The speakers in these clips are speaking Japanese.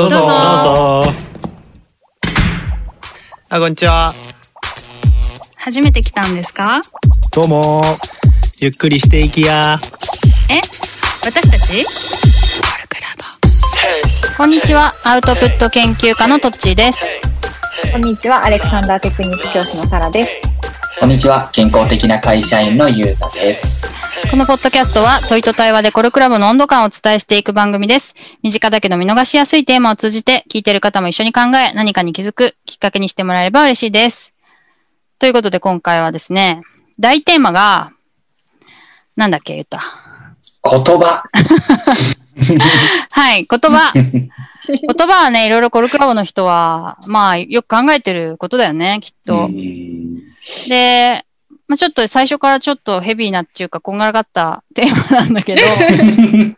どうぞ。どうぞどうぞ。あ、こんにちは。初めて来たんですか？どうも。ゆっくりしていきや。え？私たち？こんにちは、アウトプット研究家のトッチーです。こんにちは、アレクサンダーテクニック教師のサラです。こんにちは。健康的な会社員のゆうたです。このポッドキャストは問いと対話でコルクラボの温度感をお伝えしていく番組です。身近だけど見逃しやすいテーマを通じて聞いている方も一緒に考え何かに気づくきっかけにしてもらえれば嬉しいです。ということで今回はですね、大テーマが、なんだっけ言った。言葉。はい、言葉。言葉はね、いろいろコルクラボの人は、まあよく考えてることだよね、きっと。うんで、まあ、ちょっと最初からちょっとヘビーなっていうか、こんがらがったテーマなんだけど、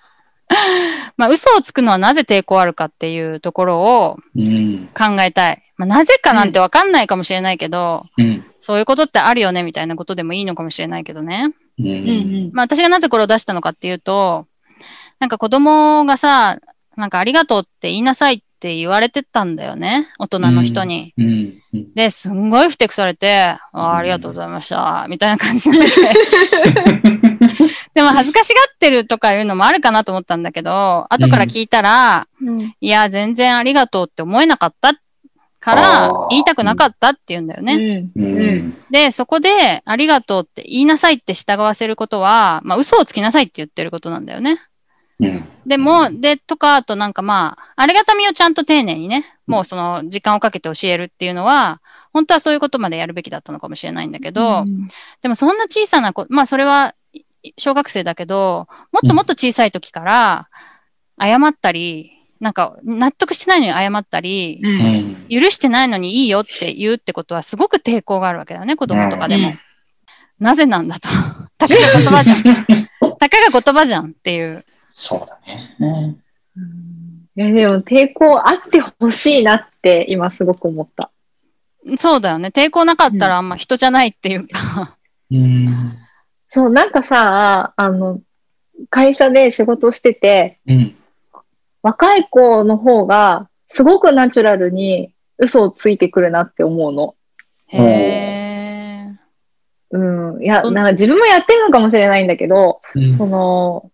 まあ、嘘をつくのはなぜ抵抗あるかっていうところをうん。考えたい。まあ、なぜかなんてわかんないかもしれないけど、うん。そういうことってあるよねみたいなことでもいいのかもしれないけどね。う。うんんまあ、私がなぜこれを出したのかっていうと、なんか子供がさ、なんかありがとうって言いなさいって言われてたんだよね。大人の人に。うん。うん。で、すんごいふてくされて、ああありがとうございました、みたいな感じなんだけど。でも恥ずかしがってるとかいうのもあるかなと思ったんだけど、後から聞いたら、うん。いや、全然ありがとうって思えなかったから言いたくなかったって言うんだよね。うん。ううん。ん。で、そこで、ありがとうって言いなさいって従わせることは、まあ、嘘をつきなさいって言ってることなんだよね。うん。でも、で、とか、あとなんかまあ、ありがたみをちゃんと丁寧にね、もうその時間をかけて教えるっていうのは、本当はそういうことまでやるべきだったのかもしれないんだけど、でもそんな小さなこまあそれはい小学生だけど、もっともっと小さい時から、謝ったり、なんか納得してないのに謝ったり、う。うんん。許してないのにいいよって言うってことはすごく抵抗があるわけだよね、子供とかでも。うんなぜなんだと。たかが言葉じゃん。たかが言葉じゃんっていう。そうだね。うんいや、でも抵抗あってほしいなって今すごく思った。そうだよね。抵抗なかったらあんま人じゃないっていうか。うん。そう、なんかさ、あの、会社で仕事してて、うん。若い子の方がすごくナチュラルに嘘をついてくるなって思うの。へえ。うん。いや、なんか自分もやってるのかもしれないんだけど、うんその、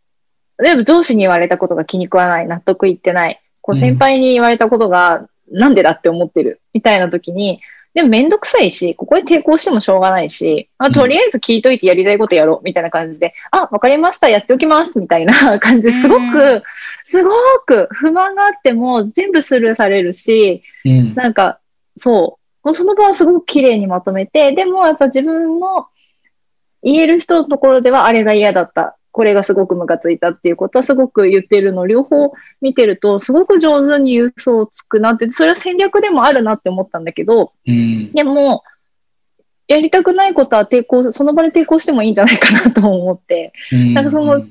例えば上司に言われたことが気に食わない、納得いってない、こううん。先輩に言われたことがなんでだって思ってる、みたいな時に、でもめんどくさいし、ここで抵抗してもしょうがないし、あとりあえず聞いといてやりたいことやろう、みたいな感じで、あ、わかりました、やっておきます、みたいな 感じですごうん。く、すごく不満があっても全部スルーされるし、うん。なんか、そうその場はすごく綺麗にまとめて、でもやっぱ自分の言える人のところではあれが嫌だった。これがすごくムカついたっていうことはすごく言ってるのを両方見てると、すごく上手に嘘をつくなって、それは戦略でもあるなって思ったんだけど、うん。でも、やりたくないことは抵抗、その場で抵抗してもいいんじゃないかなと思って、なんかその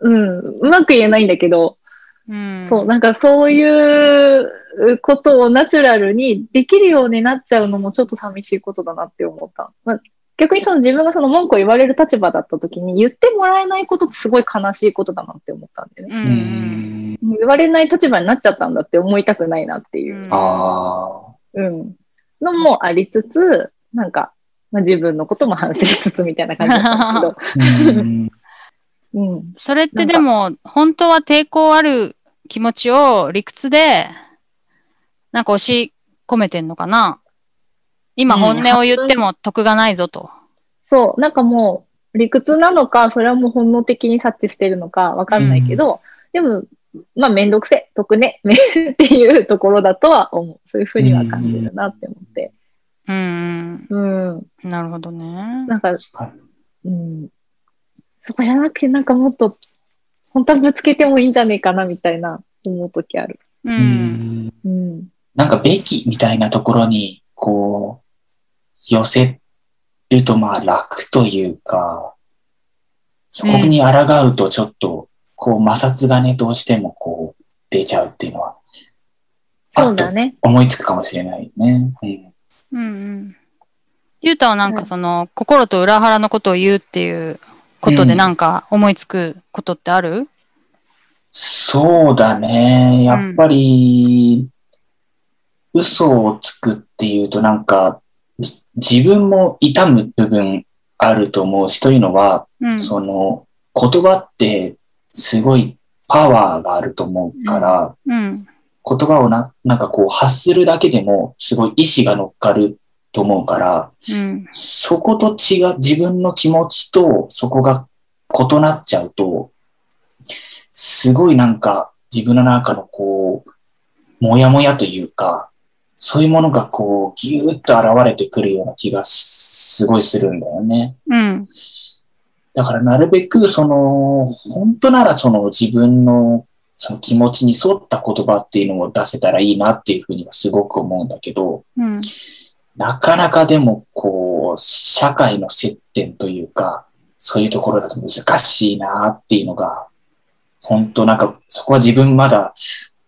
うん、うまく言えないんだけど、うん。そう、なんかそういうことをナチュラルにできるようになっちゃうのもちょっと寂しいことだなって思った。まあ、逆にその自分がその文句を言われる立場だった時に言ってもらえないことってすごい悲しいことだなって思ったんでね。うんう。ん。言われない立場になっちゃったんだって思いたくないなっていうう、んああ。うん、のもありつつ、なんか、まあ、自分のことも反省しつつみたいな感じだったんだうん。けど、うん。それってでも、本当は抵抗ある気持ちを理屈で、なんか押し込めてんのかな？今うん本音を言っても得がないぞと。そう、なんかもう理屈なのか、それはもう本能的に察知してるのかわかんないけど、でも、まあめんどくせ、得ね、めっていうところだとは思う。そういうふうには感じるなって思って。うん。うん。なるほどね。なんか、うん。そこじゃなくて、なんかもっと、本当はぶつけてもいいんじゃねえかな、みたいな思うときある。う。うんん。うん。なんか、べきみたいなところに、こう、寄せると、まあ、楽というか、そこに抗うと、ちょっと、こう、摩擦がね、どうしても、こう、出ちゃうっていうのは、そうだね。思いつくかもしれないね。うん。うんうん。ゆうたはなんかその、心と裏腹のことを言うっていうことでうんなんか思いつくことってある？そうだね。やっぱり、嘘をつくっていうとなんか、じ自分も痛む部分あると思うし、というのは、うん。その言葉ってすごいパワーがあると思うから、うん。言葉をななんかこう発するだけでもすごい意志が乗っかると思うから、うん。そこと違う、自分の気持ちとそこが異なっちゃうと、すごいなんか自分の中のこう、もやもやというか、そういうものがこう、ぎゅーっと現れてくるような気がすごいするんだよね。うん。だからなるべくその、本当ならその自分のその気持ちに沿った言葉っていうのを出せたらいいなっていうふうにはすごく思うんだけど、うん。なかなかでもこう、社会の接点というか、そういうところだと難しいなっていうのが、本当なんかそこは自分まだ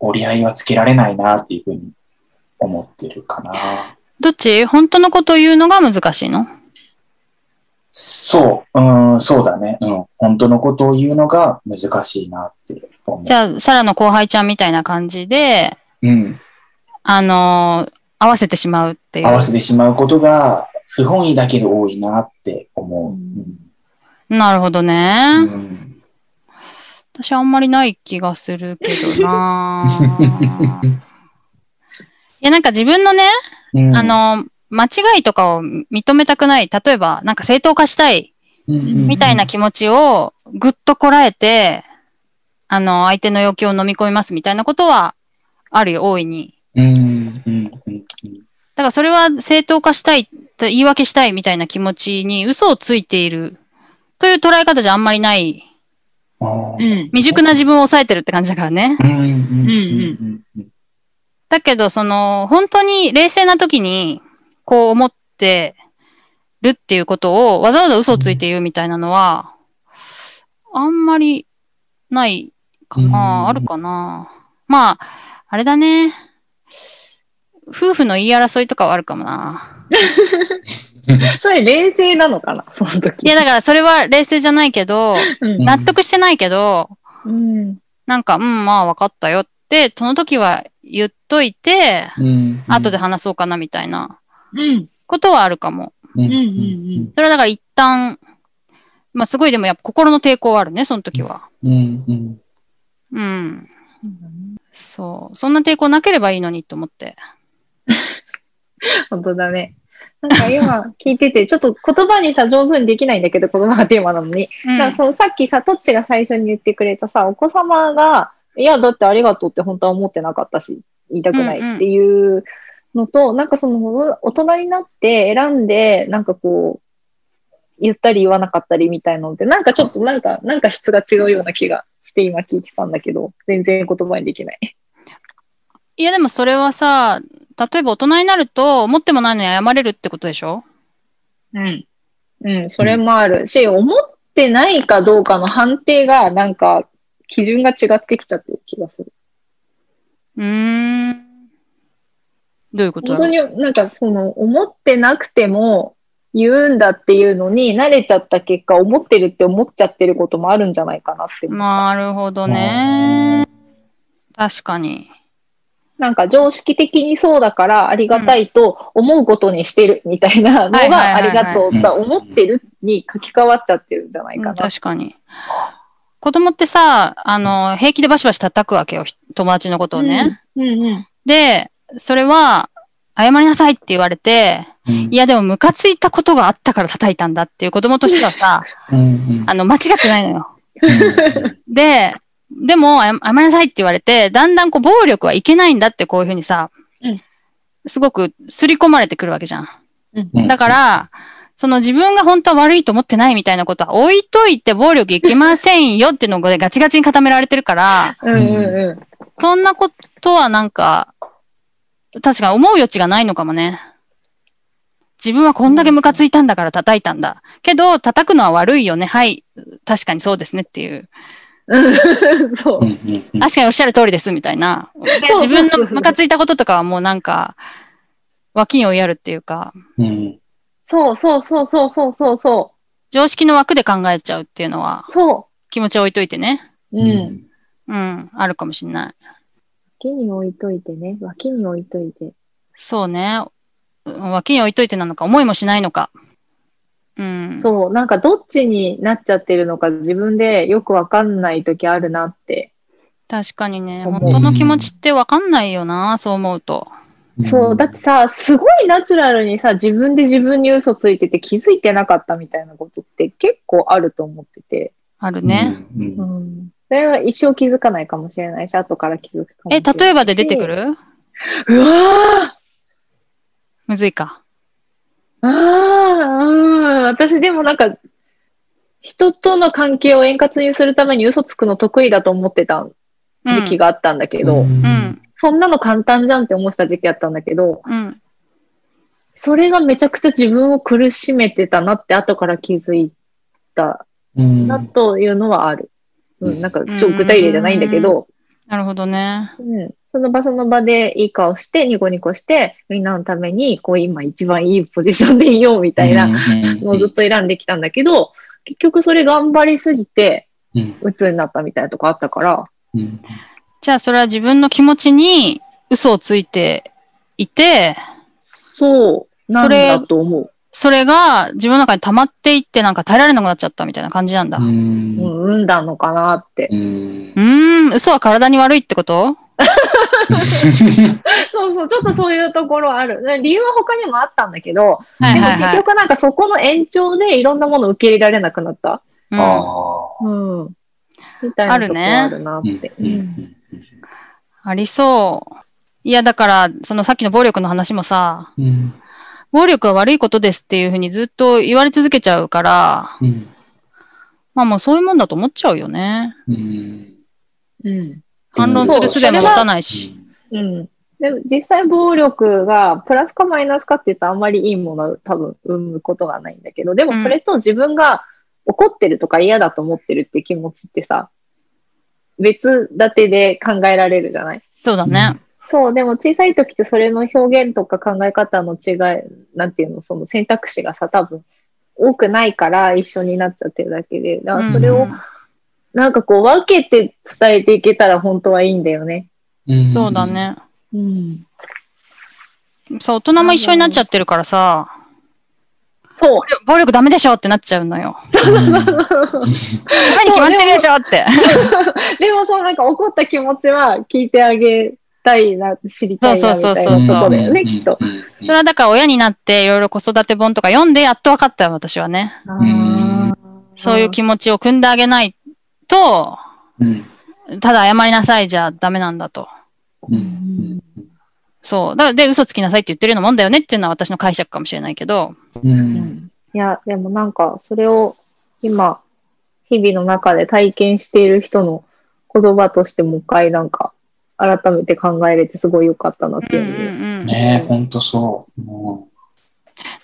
折り合いはつけられないなっていうふうに思ってるかな。どっち？本当のことを言うのが難しいの？そう、うん、そうだね。うん。本当のことを言うのが難しいなって思う。じゃあ、サラの後輩ちゃんみたいな感じで、うん。あのー合わせてしまうっていう。合わせてしまうことが不本意だけど多いなって思う。なるほどうね。ん。うん私あんまりない気がするけどない や、なんか自分のね、うんあ、の、間違いとかを認めたくない。例えば、なんか正当化したいみたいな気持ちをぐっとこらえて、あの、相手の要求を飲み込みますみたいなことはあるよ、大いに。うん。うん。だからそれは正当化したい、言い訳したいみたいな気持ちに嘘をついているという捉え方じゃあんまりない。あうーん。未熟な自分を抑えてるって感じだからね。うん。うん。うん。うん。だけど、その、本当に冷静な時に、こう思ってるっていうことを、わざわざ嘘をついて言うみたいなのは、あんまりないかうんな、あるかな。まあ、あれだね。夫婦の言い争いとかはあるかもな。それ冷静なのかな？その時。いや、だからそれは冷静じゃないけど、うん納得してないけど、うん。なんか、うん、まあ分かったよって、その時は言っといて、うん。後で話そうかなみたいなうん。ことはあるかも。うん。うんうんそれはだから一旦、まあすごいでもやっぱ心の抵抗はあるね、その時は。うん。うん。うん。そう。そんな抵抗なければいいのにと思って。本当だね。なんか今聞いてて、ちょっと言葉にさ、上手にできないんだけど、言葉がテーマなのに。うんだからそのさっきさ、トッチが最初に言ってくれたさ、お子様が、いや、だってありがとうって本当は思ってなかったし、言いたくないっていうのと、なんかその大人になって選んで、なんかこう、言ったり言わなかったりみたいなのって、なんかちょっとなんか、なんか質が違うような気がして今聞いてたんだけど、全然言葉にできない。いやでもそれはさ、例えば大人になると思ってもないのに謝れるってことでしょ？うん。うん、それもあるし、思ってないかどうかの判定が、なんか、基準が違ってきちゃってる気がする。うーん。どういうこと本当になんかその思ってなくても言うんだっていうのに慣れちゃった結果思ってるって思っちゃってることもあるんじゃないかなって。なるほどね。確かに。なんか常識的にそうだからありがたいと思うことにしてるみたいなのがありがとうと思ってるに書き換わっちゃってるんじゃないかうんな。確かに。子供ってさ、あの、平気でバシバシ叩くわけよ。友達のことをね。うんうんで、それは、謝りなさいって言われて、いやでもムカついたことがあったから叩いたんだっていう子供としてはさ、うん。あの、間違ってないのよ。うん。で、でも、謝謝りなさいって言われて、だんだんこう、暴力はいけないんだってこういうふうにさ、うんすごく刷り込まれてくるわけじゃん。うんだから、その自分が本当は悪いと思ってないみたいなことは置いといて暴力いけませんよっていうのがガチガチに固められてるから、うんうんうんそんなことはなんか、確かに思う余地がないのかもね。自分はこんだけムカついたんだから叩いたんだ。けど、叩くのは悪いよね。はい。確かにそうですねっていう。うん。そう。確かにおっしゃる通りですみたいな。自分のムカついたこととかはもうなんか、脇に追いやるっていうか、うん。そうそうそうそうそうそうそ常識の枠で考えちゃうっていうのはう。そ気持ちを置いといてね。う。うん。うん、あるかもしんない。脇に置いといてね。脇に置いといて。そうね。うん脇に置いといてなのか、思いもしないのか。うん。そう、なんかどっちになっちゃってるのか自分でよくわかんない時あるなって。確かにね、本当の気持ちってわかんないよな、そう思うと。そう、だってさ、すごいナチュラルにさ、自分で自分に嘘ついてて気づいてなかったみたいなことって結構あると思ってて。あるね。うん。それは一生気づかないかもしれないし、後から気づくかもしれえ、ない。例えばで出てくる？うわむずいか。ーああ、うん。私でもなんか、人との関係を円滑にするために嘘つくの得意だと思ってたうん時期があったんだけど、うんうん。そんなの簡単じゃんって思ってた時期あったんだけど、うん。それがめちゃくちゃ自分を苦しめてたなって後から気づいたうん。なというのはある。ううん。ん、なんか超具体例じゃないんだけど、なるほどね。うん、その場その場でいい顔して、ニコニコして、みんなのために、こう今一番いいポジションでいようみたいなのをずっと選んできたんだけど、結局それ頑張りすぎて、うん。鬱になったみたいなとこあったから、うんじゃあそれは自分の気持ちに嘘をついていて、そう、なんそれだと思う。それが自分の中に溜まっていってなんか耐えられなくなっちゃったみたいな感じなんだ。ううんうんだのかなって。うんーん、嘘は体に悪いってこと？そうそう、ちょっとそういうところある。ね理由は他にもあったんだけど、はいでも。結局なんかそこの延長でいろんなものを受け入れられなくなった。うん、あうん。みたいなとこあるなっーて。うんうんうんありそう。いや、だから、そのさっきの暴力の話もさ、うん暴力は悪いことですっていうふうにずっと言われ続けちゃうから、うんまあもうそういうもんだと思っちゃうよね。うんうん。反論する術も持たないし。うん。でも実際暴力がプラスかマイナスかって言ったらあんまりいいものを多分生むことがないんだけど、でもそれと自分が怒ってるとか嫌だと思ってるって気持ちってさ、別立てで考えられるじゃない？そうだね。そう、でも小さい時ってそれの表現とか考え方の違い、なんていうの、その選択肢がさ、多分多くないから一緒になっちゃってるだけで、だからそれをうんなんかこう分けて伝えていけたら本当はいいんだよね。うんそうだね。うん。そう、大人も一緒になっちゃってるからさ、そう。暴力ダメでしょってなっちゃうのよ。うんダメに決まってるでしょって。でも そうなんか怒った気持ちは聞いてあげたいな、知りたいなみたいなそうそうとそうそうこだよね、きっと。。それはだから親になっていろいろ子育て本とか読んでやっと分かったよ、私はね。そういう気持ちを汲んであげないと、うんただ謝りなさいじゃダメなんだと。うんうんそう。だからで、嘘つきなさいって言ってるようなもんだよねっていうのは私の解釈かもしれないけど。ううんんいや、でもなんか、それを今、日々の中で体験している人の言葉としてもう一回なんか、改めて考えれてすごい良かったなってうんうんいうう。ん。ねえ、ほんとそう。も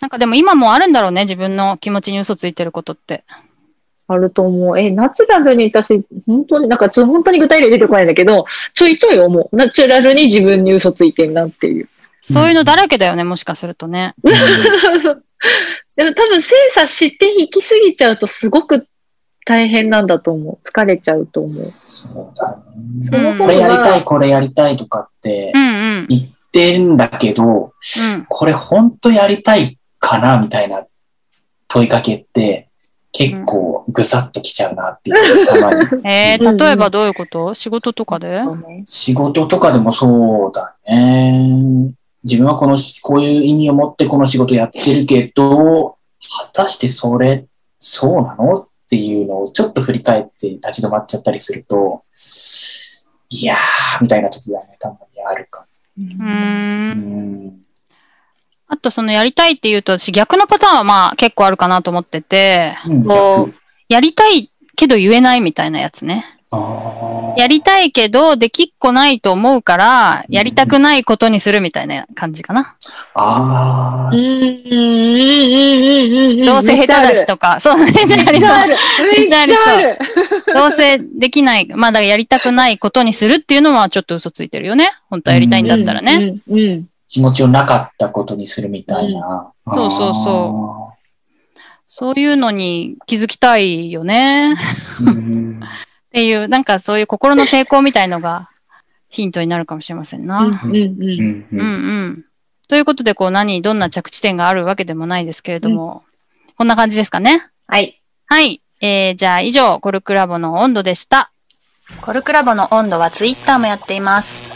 なんかでも今もあるんだろうね、自分の気持ちに嘘ついてることって。あると思う。え、ナチュラルに私、本当に、なんかちょ、本当に具体例出てこないんだけど、ちょいちょい思う。ナチュラルに自分に嘘ついてんなっていう。そういうのだらけだよね、もしかするとね。うでも多分精査していきすぎちゃうとすごく大変なんだと思う。疲れちゃうと思う。そうだね。これやりたがい、これやりたいとかってうんうん。言ってんだけど、うん。これ本当やりたいかなみたいな問いかけって結構ぐさっときちゃうなっていう、たまに。えー、例えばどういうこと？仕事とかで？仕事とかでもそうだね。自分はこの、こういう意味を持ってこの仕事やってるけど、果たしてそれ、そうなの？っていうのをちょっと振り返って立ち止まっちゃったりすると、いやー、みたいな時がね、たまにあるか。うん。あとそのやりたいっていうと、私逆のパターンはまあ結構あるかなと思ってて、うんこう逆。やりたいけど言えないみたいなやつね。やりたいけどできっこないと思うから、やりたくないことにするみたいな感じかな。あー。うんうんうんうんうん。どうせ下手だしとか、そう、めっちゃありそう。めっちゃある。めっちゃある。どうせできない、まあだからやりたくないことにするっていうのはちょっと嘘ついてるよね。本当はやりたいんだったらね。うん。うん。気持ちをなかったことにするみたいな。うんそうそうそうそういうのに気づきたいよね。う。うん。っ っていう、なんかそういう心の抵抗みたいのがヒントになるかもしれませんな。うんうんうん。うんうんうんうん。ということで、こう何、どんな着地点があるわけでもないですけれども、こんな感じですかね。はい。はい。えー、じゃあ以上、コルクラボの温度でした。コルクラボの温度はツイッターもやっています。